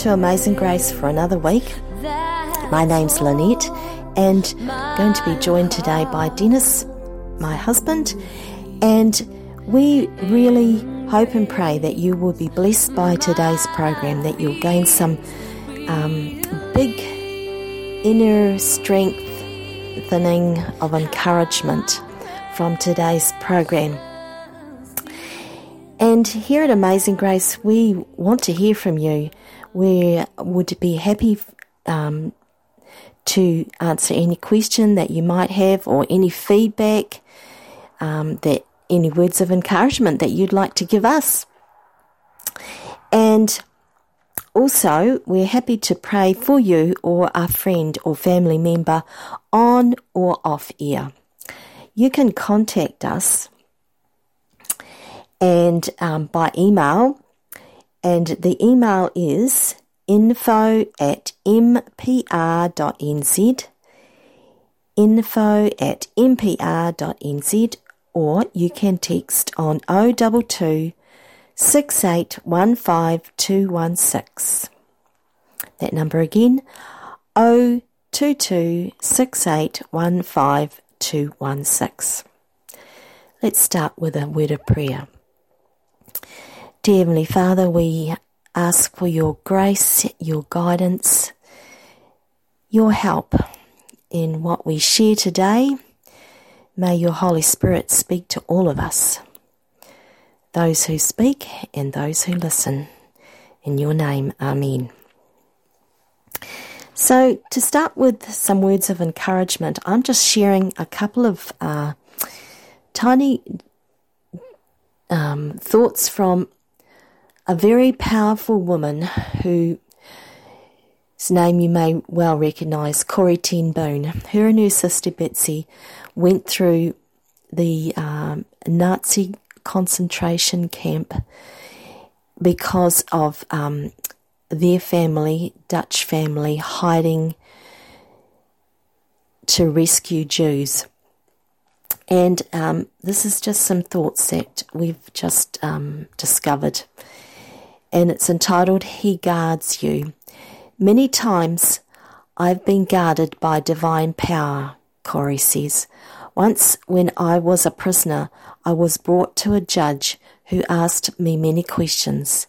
to Amazing Grace for another week. My name's Lynette, and going to be joined today by Dennis, my husband, and we really hope and pray that you will be blessed by today's program, that you'll gain some um, big inner strengthening of encouragement from today's program. And here at Amazing Grace, we want to hear from you. We would be happy um, to answer any question that you might have or any feedback, um, that any words of encouragement that you'd like to give us. And also, we're happy to pray for you or a friend or family member on or off air. You can contact us and um, by email. And the email is info at mpr.nz, info at mpr.nz, or you can text on 022 6815216. That number again, 022 6815216. Let's start with a word of prayer. Dear Heavenly Father, we ask for your grace, your guidance, your help in what we share today. May your Holy Spirit speak to all of us, those who speak and those who listen. In your name, Amen. So, to start with some words of encouragement, I'm just sharing a couple of uh, tiny um, thoughts from a very powerful woman whose name you may well recognise, Corrie Ten Boom. Her and her sister Betsy went through the um, Nazi concentration camp because of um, their family, Dutch family, hiding to rescue Jews. And um, this is just some thoughts that we've just um, discovered. And it's entitled He Guards You. Many times I've been guarded by divine power, Corrie says. Once, when I was a prisoner, I was brought to a judge who asked me many questions.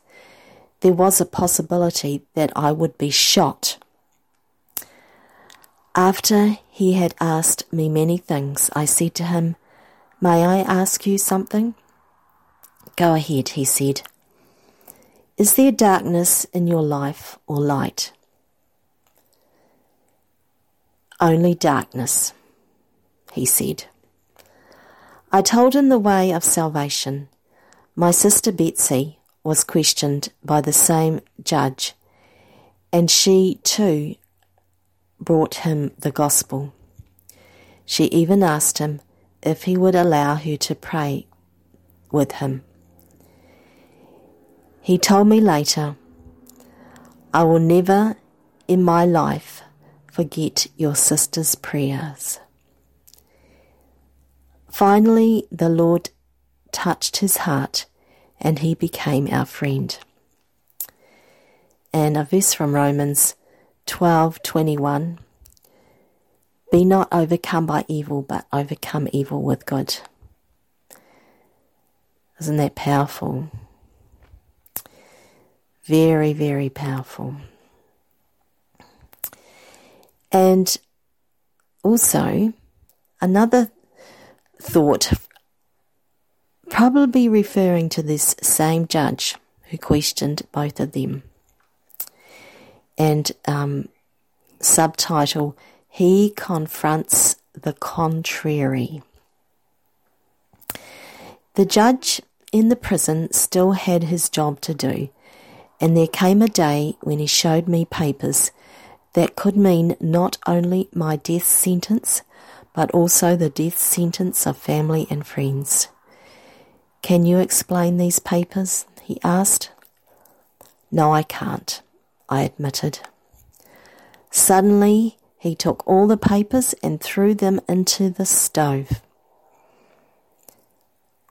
There was a possibility that I would be shot. After he had asked me many things, I said to him, May I ask you something? Go ahead, he said. Is there darkness in your life or light? Only darkness, he said. I told him the way of salvation. My sister Betsy was questioned by the same judge, and she too brought him the gospel. She even asked him if he would allow her to pray with him. He told me later, I will never in my life forget your sister's prayers. Finally, the Lord touched his heart and he became our friend. And a verse from Romans 12:21 Be not overcome by evil but overcome evil with good. Isn't that powerful? Very, very powerful. And also, another thought, probably referring to this same judge who questioned both of them. And um, subtitle, He Confronts the Contrary. The judge in the prison still had his job to do, and there came a day when he showed me papers that could mean not only my death sentence, but also the death sentence of family and friends. Can you explain these papers? he asked. No, I can't, I admitted. Suddenly, he took all the papers and threw them into the stove.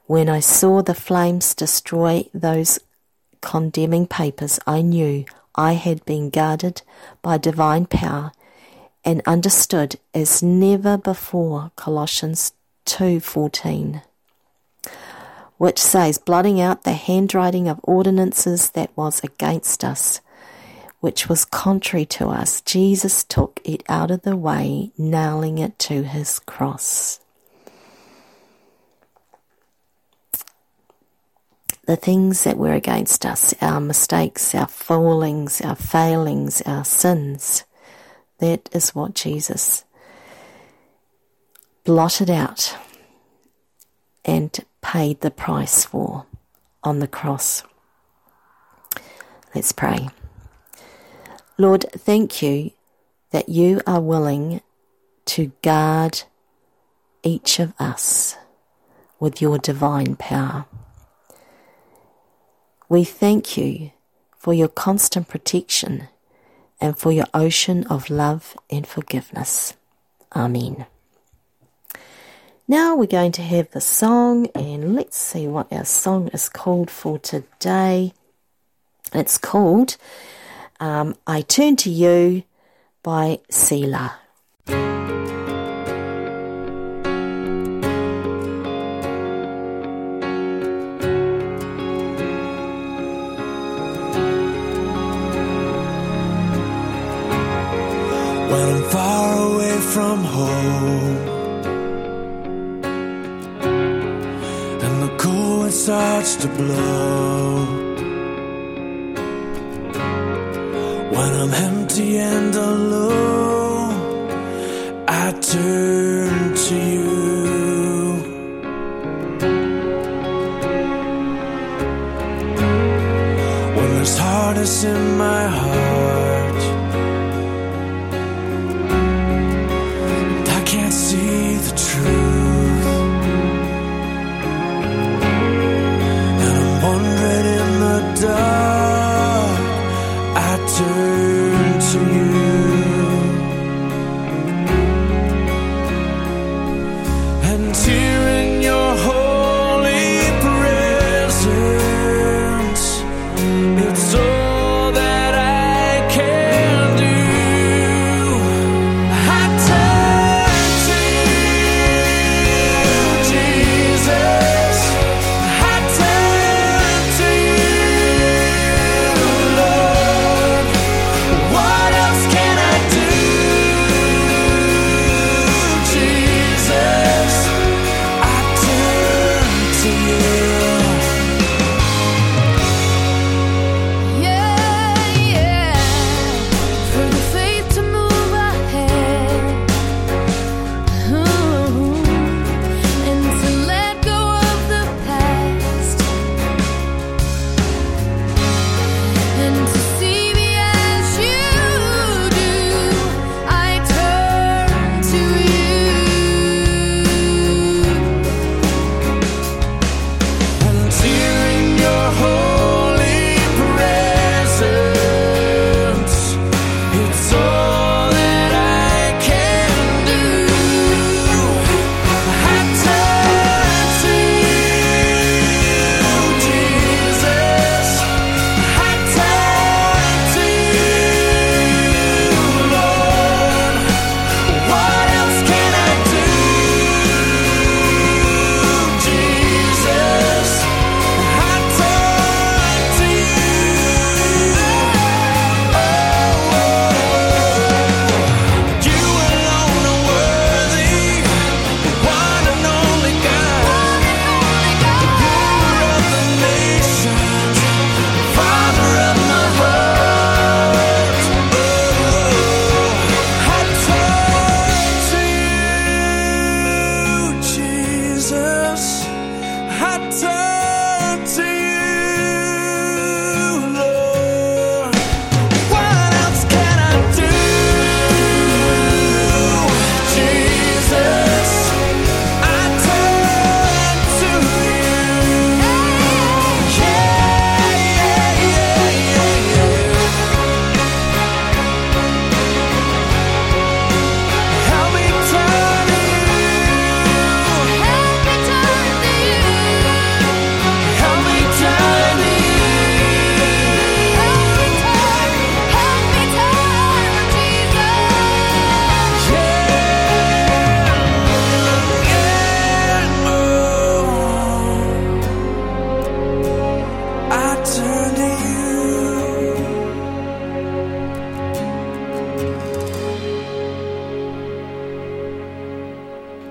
When I saw the flames destroy those condemning papers, I knew I had been guarded by divine power and understood as never before Colossians 2:14 which says blotting out the handwriting of ordinances that was against us which was contrary to us Jesus took it out of the way nailing it to his cross the things that were against us, our mistakes, our fallings, our failings, our sins. That is what Jesus blotted out and paid the price for on the cross. Let's pray. Lord, thank you that you are willing to guard each of us with your divine power. We thank you for your constant protection and for your ocean of love and forgiveness. Amen. Now we're going to have the song, and let's see what our song is called for today. It's called um, I Turn to You by Selah. from home. And the cold starts to blow. I'm empty and alone, I turn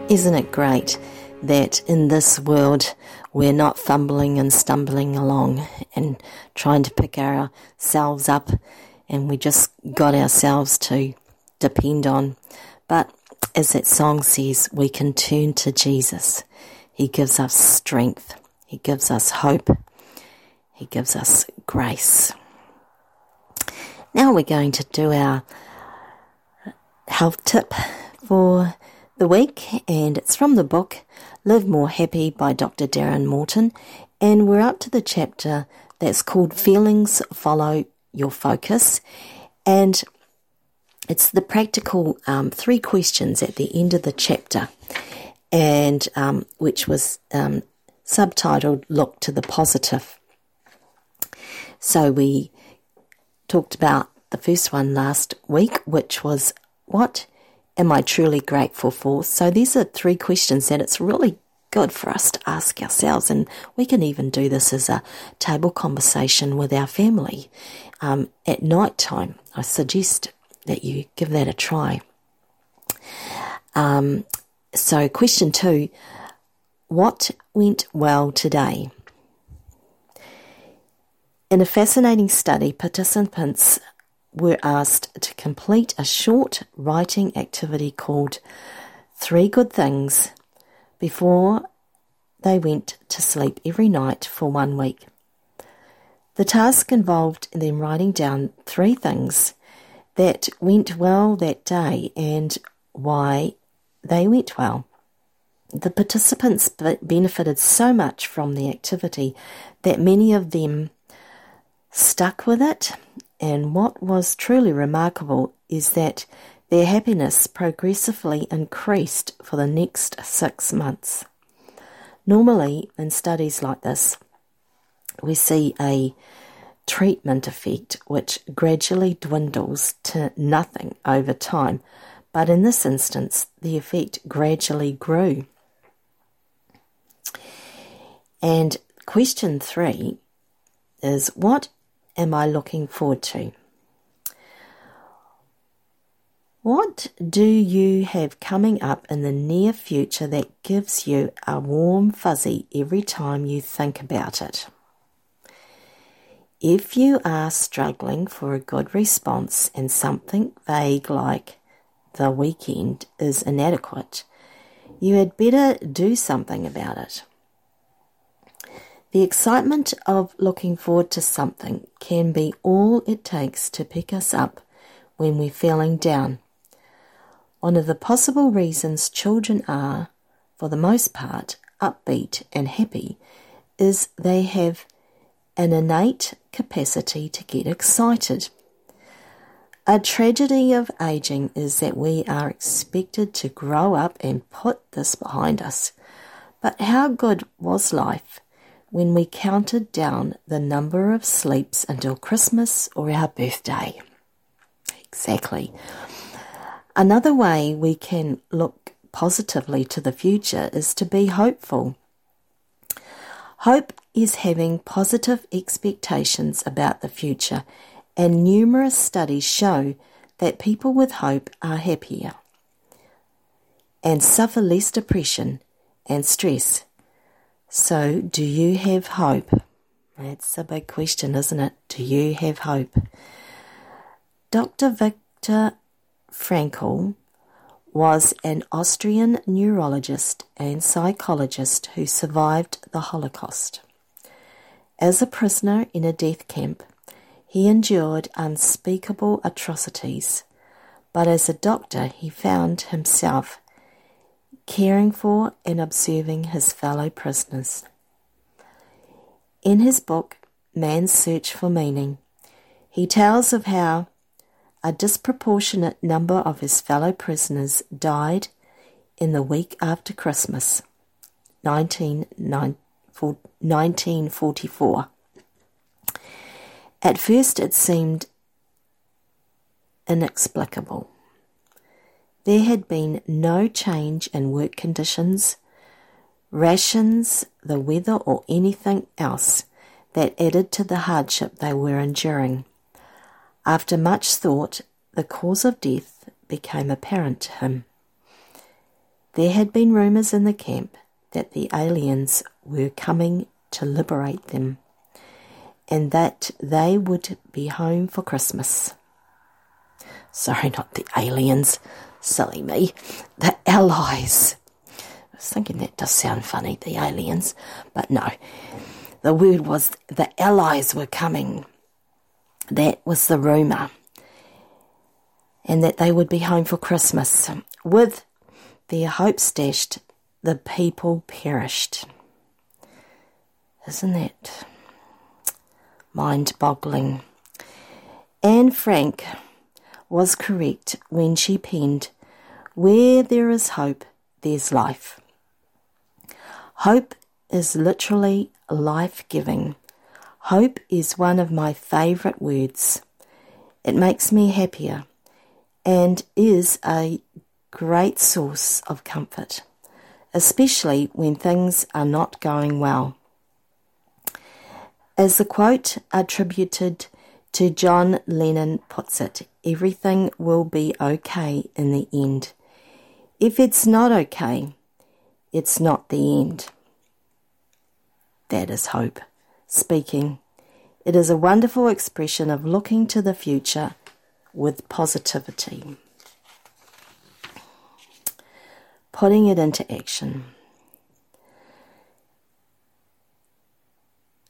Isn't it great that in this world we're not fumbling and stumbling along and trying to pick ourselves up and we just got ourselves to depend on. But as that song says, we can turn to Jesus. He gives us strength. He gives us hope. He gives us grace. Now we're going to do our health tip for the week, and it's from the book Live More Happy by Dr. Darren Morton. And we're up to the chapter that's called Feelings Follow Your Focus. And it's the practical um, three questions at the end of the chapter, and um, which was um, subtitled Look to the Positive. So we talked about the first one last week, which was what am I truly grateful for? So these are three questions that it's really good for us to ask ourselves, and we can even do this as a table conversation with our family um, at night time. I suggest that you give that a try. Um, so, question two What went well today? In a fascinating study, participants were asked to complete a short writing activity called Three Good Things before they went to sleep every night for one week. The task involved them writing down three things that went well that day and why they went well. The participants benefited so much from the activity that many of them stuck with it and what was truly remarkable is that their happiness progressively increased for the next six months. Normally, in studies like this, we see a treatment effect which gradually dwindles to nothing over time, but in this instance, the effect gradually grew. And question three is what am I looking forward to? What do you have coming up in the near future that gives you a warm fuzzy every time you think about it? If you are struggling for a good response and something vague like the weekend is inadequate, you had better do something about it. The excitement of looking forward to something can be all it takes to pick us up when we're feeling down. One of the possible reasons children are, for the most part, upbeat and happy is they have an innate capacity to get excited. A tragedy of aging is that we are expected to grow up and put this behind us. But how good was life when we counted down the number of sleeps until Christmas or our birthday. Exactly. Another way we can look positively to the future is to be hopeful. Hope is having positive expectations about the future, and numerous studies show that people with hope are happier and suffer less depression and stress so, do you have hope? That's a big question, isn't it? Do you have hope? Dr. Viktor Frankl was an Austrian neurologist and psychologist who survived the Holocaust. As a prisoner in a death camp, he endured unspeakable atrocities, but as a doctor, he found himself caring for and observing his fellow prisoners. In his book, Man's Search for Meaning, he tells of how a disproportionate number of his fellow prisoners died in the week after Christmas, 1944. At first, it seemed inexplicable. There had been no change in work conditions, rations, the weather, or anything else that added to the hardship they were enduring. After much thought, the cause of death became apparent to him. There had been rumours in the camp that the aliens were coming to liberate them and that they would be home for Christmas. Sorry, not the aliens. Silly me. The allies. I was thinking that does sound funny, the aliens, but no. The word was the allies were coming. That was the rumour. And that they would be home for Christmas. With their hopes dashed, the people perished. Isn't that mind boggling? Anne Frank was correct when she penned, Where there is hope, there's life. Hope is literally life giving. Hope is one of my favourite words. It makes me happier and is a great source of comfort, especially when things are not going well. As the quote attributed to John Lennon puts it, everything will be okay in the end. If it's not okay, it's not the end. That is hope. Speaking. It is a wonderful expression of looking to the future with positivity. Putting it into action.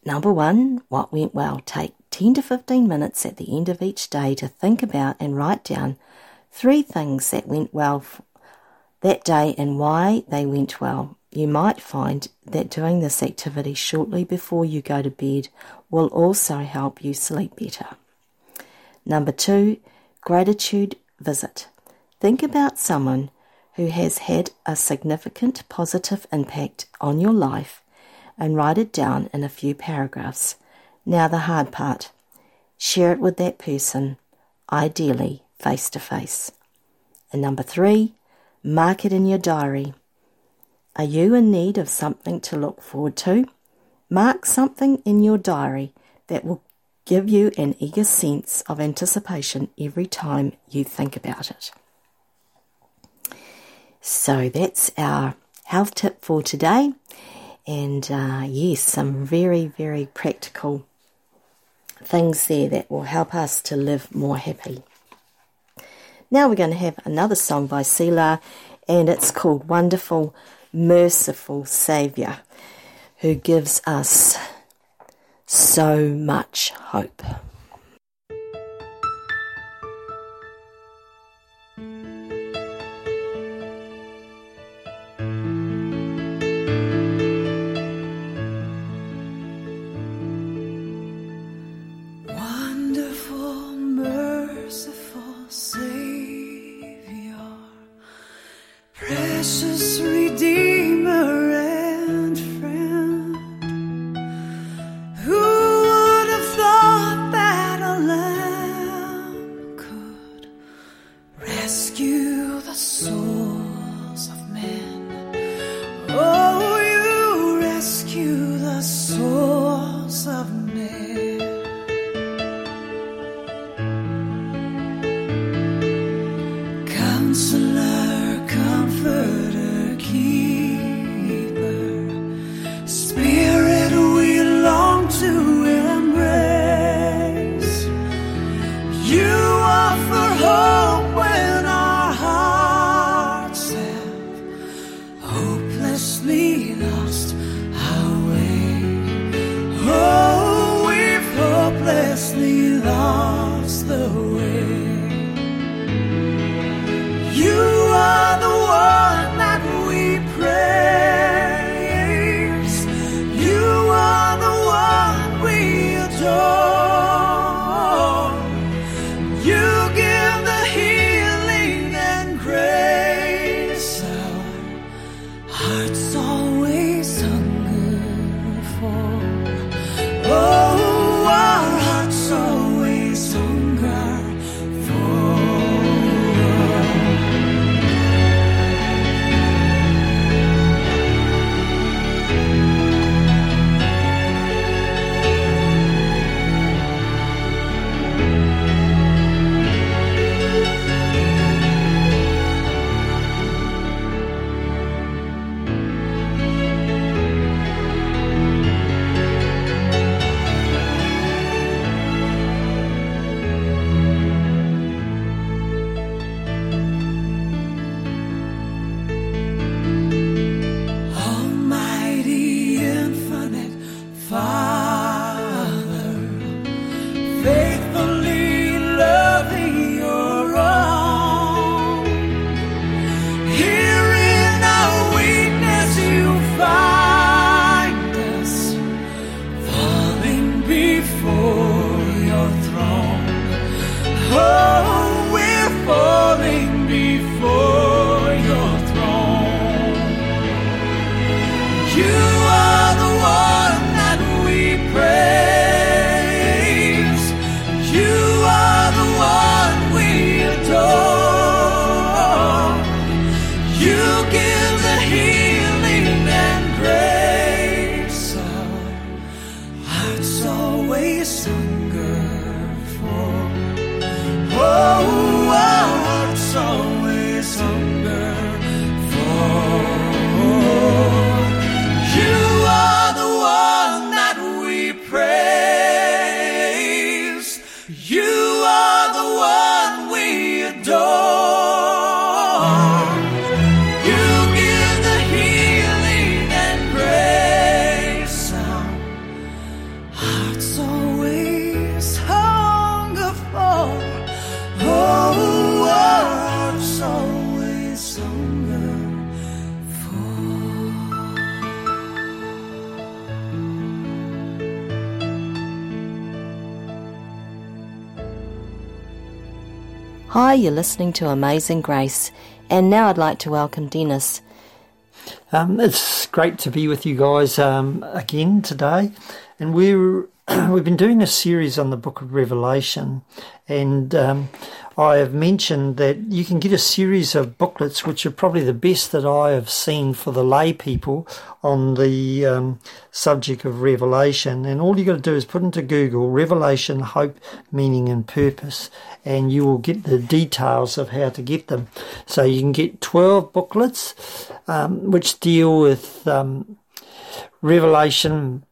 Number one, what went well? Take 10 to 15 minutes at the end of each day to think about and write down three things that went well that day and why they went well. You might find that doing this activity shortly before you go to bed will also help you sleep better. Number two, gratitude visit. Think about someone who has had a significant positive impact on your life and write it down in a few paragraphs. Now, the hard part share it with that person, ideally face to face. And number three, mark it in your diary. Are you in need of something to look forward to? Mark something in your diary that will give you an eager sense of anticipation every time you think about it. So that's our health tip for today. And uh, yes, some very, very practical things there that will help us to live more happy. Now we're going to have another song by Selah, and it's called Wonderful, Merciful Saviour, who gives us so much hope. You Hi, you're listening to Amazing Grace, and now I'd like to welcome Dennis. Um, it's great to be with you guys um, again today, and we're we've been doing a series on the Book of Revelation, and um, I have mentioned that you can get a series of booklets, which are probably the best that I have seen for the lay people on the um, subject of Revelation. And all you got to do is put into Google Revelation, Hope, Meaning, and Purpose, and you will get the details of how to get them. So you can get 12 booklets um, which deal with um, Revelation,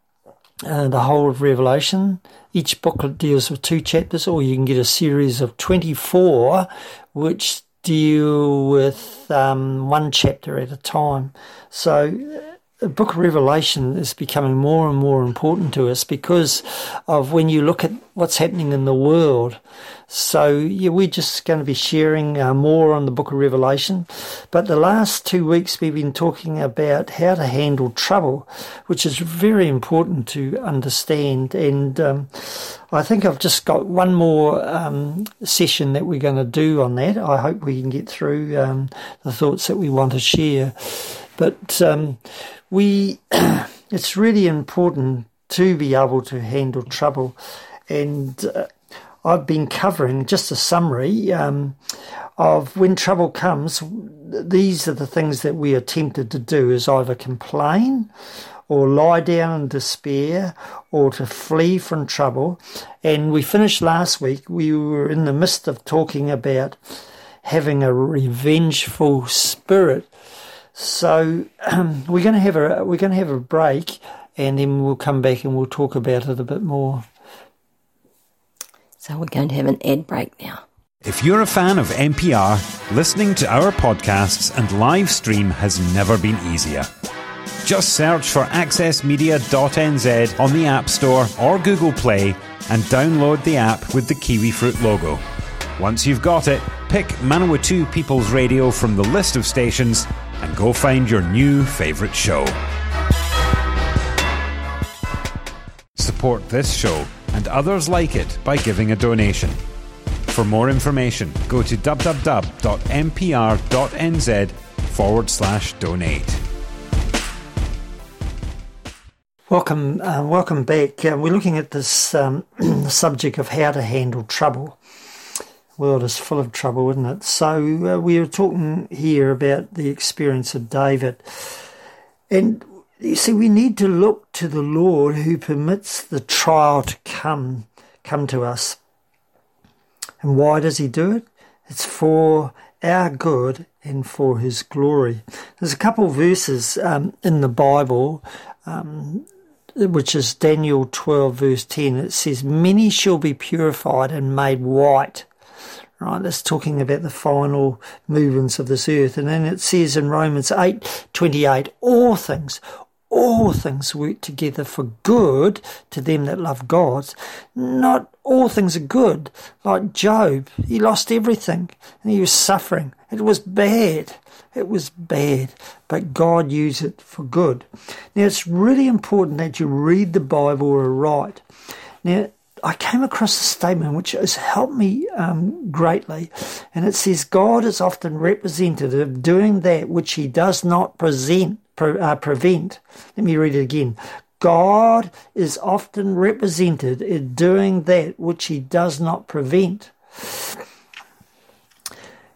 uh, the whole of Revelation. Each booklet deals with two chapters, or you can get a series of 24 which deal with um, one chapter at a time. So the book of Revelation is becoming more and more important to us because of when you look at what's happening in the world. So, yeah, we're just going to be sharing uh, more on the book of Revelation. But the last two weeks we've been talking about how to handle trouble, which is very important to understand. And um, I think I've just got one more um, session that we're going to do on that. I hope we can get through um, the thoughts that we want to share. But um, we, it's really important to be able to handle trouble. And uh, I've been covering just a summary um, of when trouble comes. These are the things that we are tempted to do: is either complain, or lie down in despair, or to flee from trouble. And we finished last week. We were in the midst of talking about having a revengeful spirit. So um, we're going to have a we're going to have a break, and then we'll come back and we'll talk about it a bit more. So we're going to have an ad break now. If you're a fan of MPR, listening to our podcasts and live stream has never been easier. Just search for accessmedia.nz on the App Store or Google Play and download the app with the kiwi fruit logo. Once you've got it, pick Manawatu People's Radio from the list of stations and go find your new favourite show. Support this show and others like it by giving a donation. For more information, go to www.mpr.nz forward slash donate. Welcome, uh, welcome back. Uh, we're looking at this um, subject of how to handle trouble. World is full of trouble, isn't it? So uh, we are talking here about the experience of David, and you see, we need to look to the Lord who permits the trial to come come to us. And why does He do it? It's for our good and for His glory. There's a couple verses um, in the Bible. Um, which is Daniel 12, verse 10. It says, Many shall be purified and made white. Right, that's talking about the final movements of this earth. And then it says in Romans 8, 28, all things, all things work together for good to them that love God. Not all things are good. Like Job, he lost everything and he was suffering. It was bad. It was bad, but God used it for good. Now, it's really important that you read the Bible right. Now, I came across a statement which has helped me um, greatly, and it says, God is often represented of doing that which he does not present, pre- uh, prevent. Let me read it again. God is often represented in doing that which he does not prevent.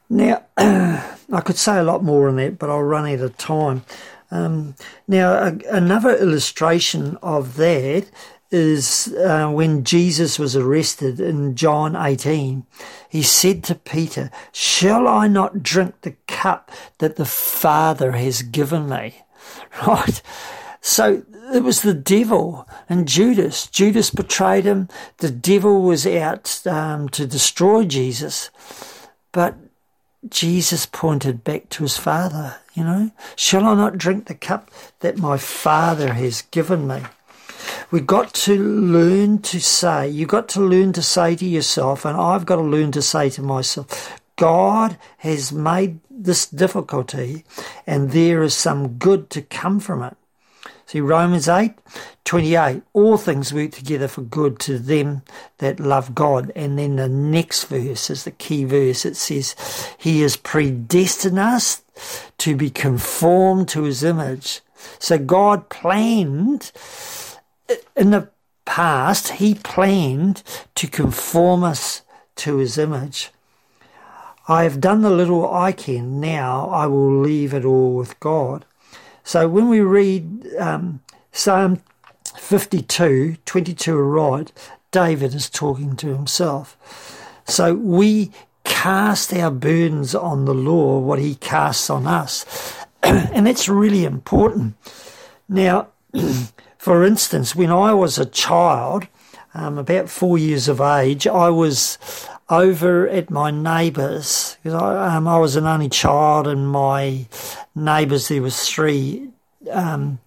Now, I could say a lot more on that, but I'll run out of time. Um, now, a, another illustration of that is uh, when Jesus was arrested in John 18. He said to Peter, Shall I not drink the cup that the Father has given me? Right? So it was the devil and Judas. Judas betrayed him. The devil was out um, to destroy Jesus. But Jesus pointed back to his Father, you know. Shall I not drink the cup that my Father has given me? We've got to learn to say, you've got to learn to say to yourself, and I've got to learn to say to myself, God has made this difficulty and there is some good to come from it. See, Romans 8, 28, all things work together for good to them that love God. And then the next verse is the key verse. It says, He has predestined us to be conformed to His image. So God planned in the past, He planned to conform us to His image. I have done the little I can. Now I will leave it all with God. So when we read um, Psalm 52, 22 right, David is talking to himself. So we cast our burdens on the Lord, what he casts on us. and that's really important. Now, for instance, when I was a child, um, about four years of age, I was over at my neighbour's because I, um, I was an only child, and my neighbours there was three, um,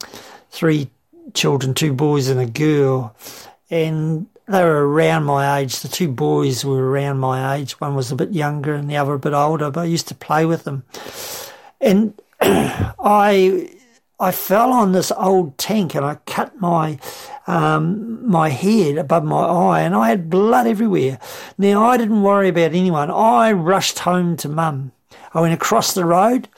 three children, two boys and a girl, and they were around my age. The two boys were around my age. One was a bit younger and the other a bit older, but I used to play with them, and I I fell on this old tank and I cut my um, my head above my eye and I had blood everywhere. Now I didn't worry about anyone. I rushed home to mum. I went across the road.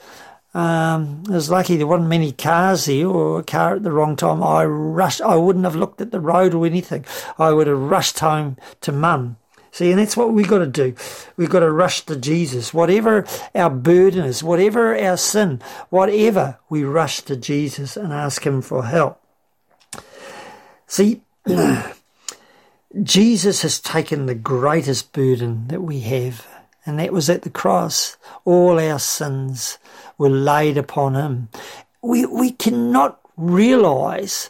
Um, I was lucky there wasn't many cars there or a car at the wrong time. I rushed. I wouldn't have looked at the road or anything. I would have rushed home to mum. See, and that's what we've got to do. We've got to rush to Jesus. Whatever our burden is, whatever our sin, whatever, we rush to Jesus and ask Him for help. See, Jesus has taken the greatest burden that we have, and that was at the cross. All our sins were laid upon Him. We, we cannot realize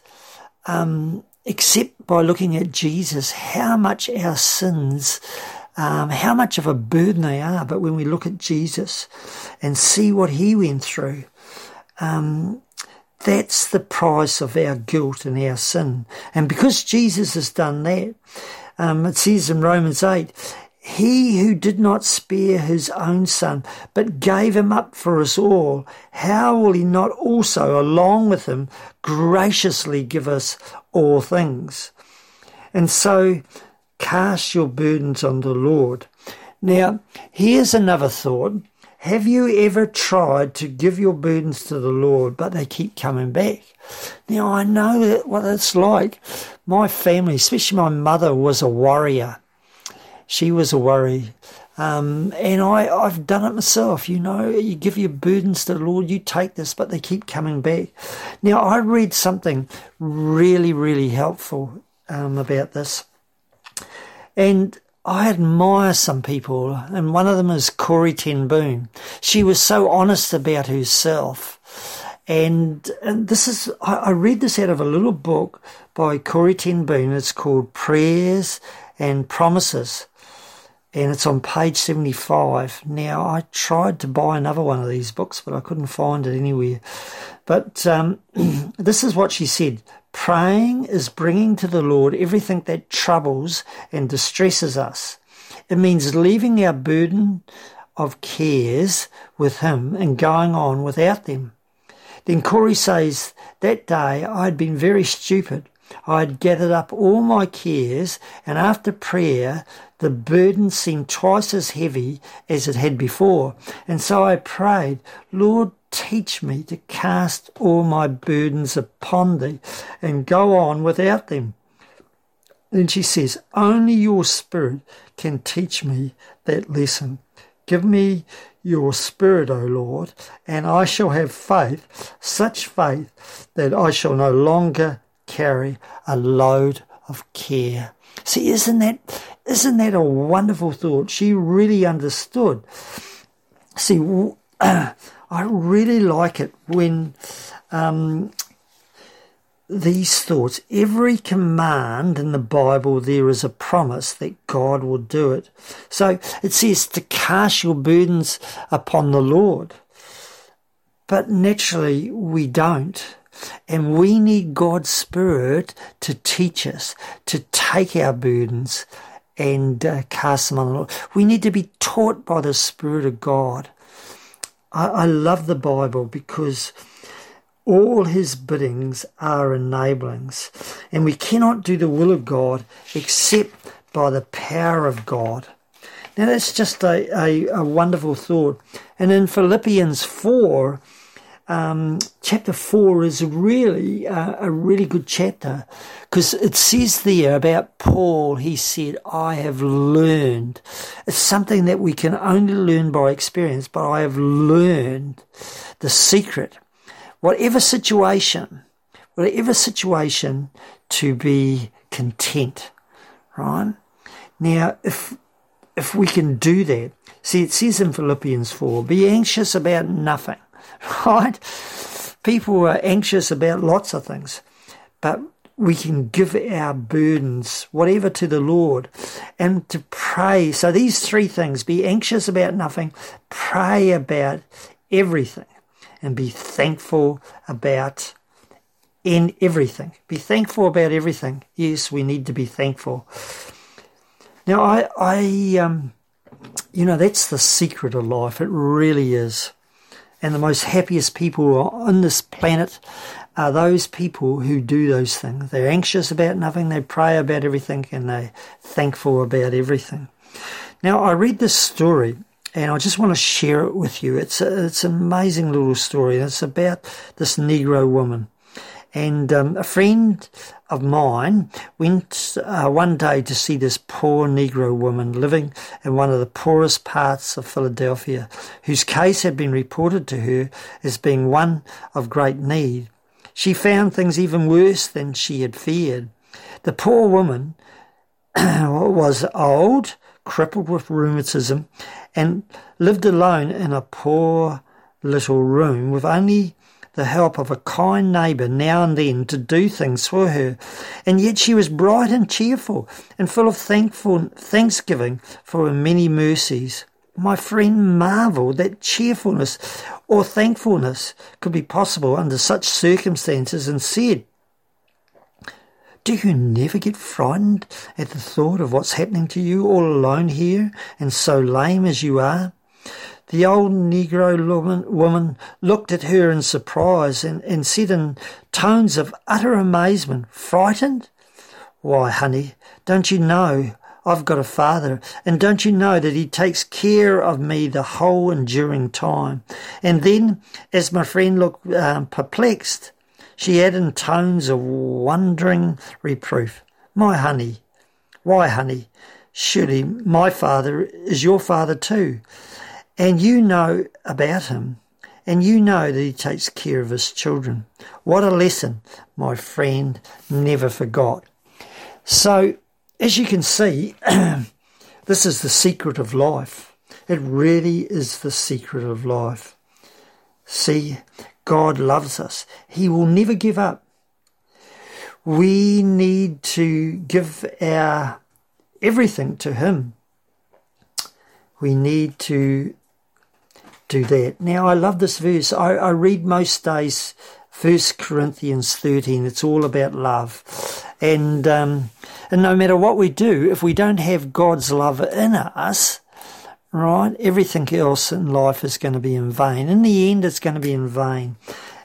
um, except by looking at Jesus, how much our sins, um, how much of a burden they are. But when we look at Jesus and see what he went through, um, that's the price of our guilt and our sin. And because Jesus has done that, um, it says in Romans 8, he who did not spare his own son, but gave him up for us all, how will he not also, along with him, graciously give us all things? And so, cast your burdens on the Lord. Now, here's another thought. Have you ever tried to give your burdens to the Lord, but they keep coming back? Now, I know what it's like. My family, especially my mother, was a warrior she was a worry. Um, and I, I've done it myself, you know. You give your burdens to the Lord, you take this, but they keep coming back. Now, I read something really, really helpful um, about this. And I admire some people, and one of them is Corrie Ten Boom. She was so honest about herself. And, and this is, I, I read this out of a little book by Corrie Ten Boom. It's called Prayers and Promises and it's on page 75. Now, I tried to buy another one of these books, but I couldn't find it anywhere. But um, this is what she said Praying is bringing to the Lord everything that troubles and distresses us. It means leaving our burden of cares with Him and going on without them. Then Corrie says, That day I had been very stupid. I had gathered up all my cares, and after prayer, the burden seemed twice as heavy as it had before. And so I prayed, Lord, teach me to cast all my burdens upon thee and go on without them. Then she says, Only your spirit can teach me that lesson. Give me your spirit, O Lord, and I shall have faith, such faith that I shall no longer carry a load of care. See, isn't that isn't that a wonderful thought? She really understood. See, I really like it when um, these thoughts, every command in the Bible, there is a promise that God will do it. So it says to cast your burdens upon the Lord. But naturally, we don't. And we need God's Spirit to teach us, to take our burdens and uh, cast them on the Lord. We need to be taught by the Spirit of God. I, I love the Bible because all his biddings are enablings, and we cannot do the will of God except by the power of God. Now, that's just a, a, a wonderful thought. And in Philippians 4, um, chapter 4 is really a, a really good chapter because it says there about Paul, he said, I have learned. It's something that we can only learn by experience, but I have learned the secret. Whatever situation, whatever situation, to be content, right? Now, if if we can do that, see, it says in Philippians 4, be anxious about nothing right? People are anxious about lots of things, but we can give our burdens, whatever, to the Lord and to pray. So, these three things be anxious about nothing, pray about everything, and be thankful about in everything. Be thankful about everything. Yes, we need to be thankful. Now, I, I, um, you know, that's the secret of life. It really is and the most happiest people on this planet are those people who do those things. They're anxious about nothing, they pray about everything, and they're thankful about everything. Now, I read this story and I just want to share it with you. It's, a, it's an amazing little story. It's about this Negro woman. And um, a friend of mine went uh, one day to see this poor Negro woman living in one of the poorest parts of Philadelphia, whose case had been reported to her as being one of great need. She found things even worse than she had feared. The poor woman was old, crippled with rheumatism, and lived alone in a poor little room with only the help of a kind neighbour now and then to do things for her. And yet she was bright and cheerful and full of thankful, thanksgiving for her many mercies. My friend marvelled that cheerfulness or thankfulness could be possible under such circumstances and said, do you never get frightened at the thought of what's happening to you all alone here and so lame as you are? The old Negro woman, looked at her in surprise and, and said in tones of utter amazement, Frightened? Why, honey, don't you know I've got a father, and don't you know that he takes care of me the whole enduring time? And then, as my friend looked um, perplexed, she added in tones of wondering reproof, My honey, why, honey, surely my father is your father too and you know about him, and you know that he takes care of his children. What a lesson my friend never forgot. So, as you can see, this is the secret of life. It really is the secret of life. See, God loves us. He will never give up. We need to give our everything to Him. We need to do that. Now, I love this verse. I, I read most days First Corinthians 13. It's all about love. And, um, and no matter what we do, if we don't have God's love in us, right, everything else in life is going to be in vain. In the end, it's going to be in vain.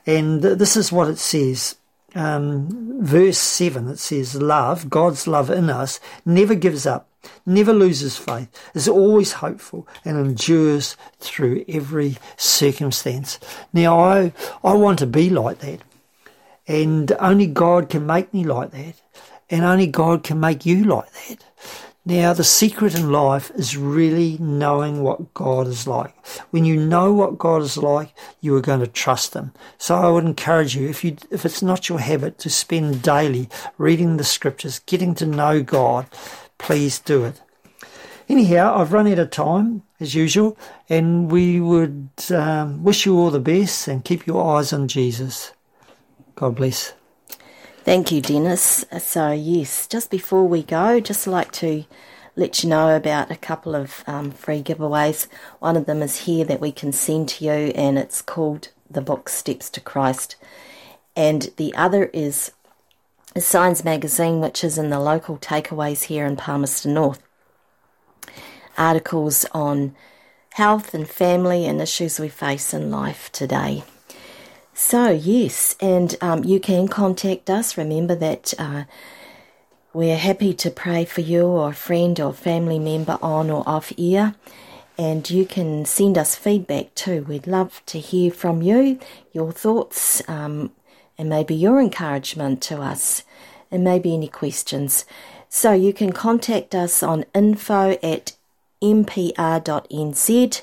And this is what it says. Um, verse 7, it says, Love, God's love in us, never gives up never loses faith, is always hopeful, and endures through every circumstance. Now, I, I want to be like that, and only God can make me like that, and only God can make you like that. Now, the secret in life is really knowing what God is like. When you know what God is like, you are going to trust Him. So I would encourage you, if you, if it's not your habit to spend daily reading the scriptures, getting to know God, please do it. Anyhow, I've run out of time as usual, and we would um, wish you all the best and keep your eyes on Jesus. God bless. Thank you, Dennis. So, yes, just before we go, just like to let you know about a couple of um, free giveaways. One of them is here that we can send to you, and it's called the book Steps to Christ. And the other is a Signs magazine, which is in the local takeaways here in Palmerston North. Articles on health and family and issues we face in life today. So, yes, and um, you can contact us. Remember that uh, we're happy to pray for you or a friend or family member on or off air. And you can send us feedback too. We'd love to hear from you, your thoughts, um, and maybe your encouragement to us, and maybe any questions. So you can contact us on info at mpr.nz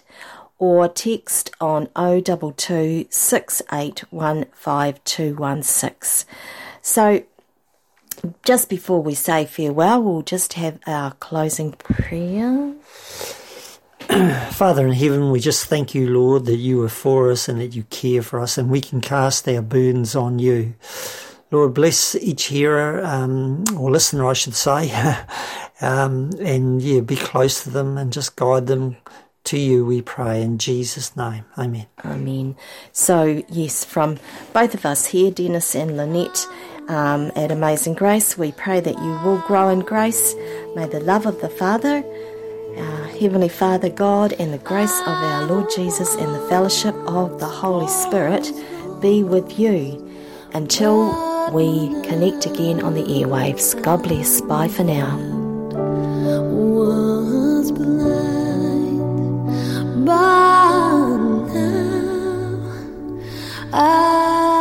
or text on 022 6815216. So, just before we say farewell, we'll just have our closing prayer. Father in heaven, we just thank you, Lord, that you are for us and that you care for us, and we can cast our burdens on you. Lord, bless each hearer, um, or listener, I should say, um, and yeah, be close to them and just guide them to you, we pray in Jesus' name. Amen. Amen. So, yes, from both of us here, Dennis and Lynette, um, at Amazing Grace, we pray that you will grow in grace. May the love of the Father, uh, Heavenly Father God, and the grace of our Lord Jesus and the fellowship of the Holy Spirit be with you until we connect again on the airwaves. God bless. Bye for now. Was blind, but now I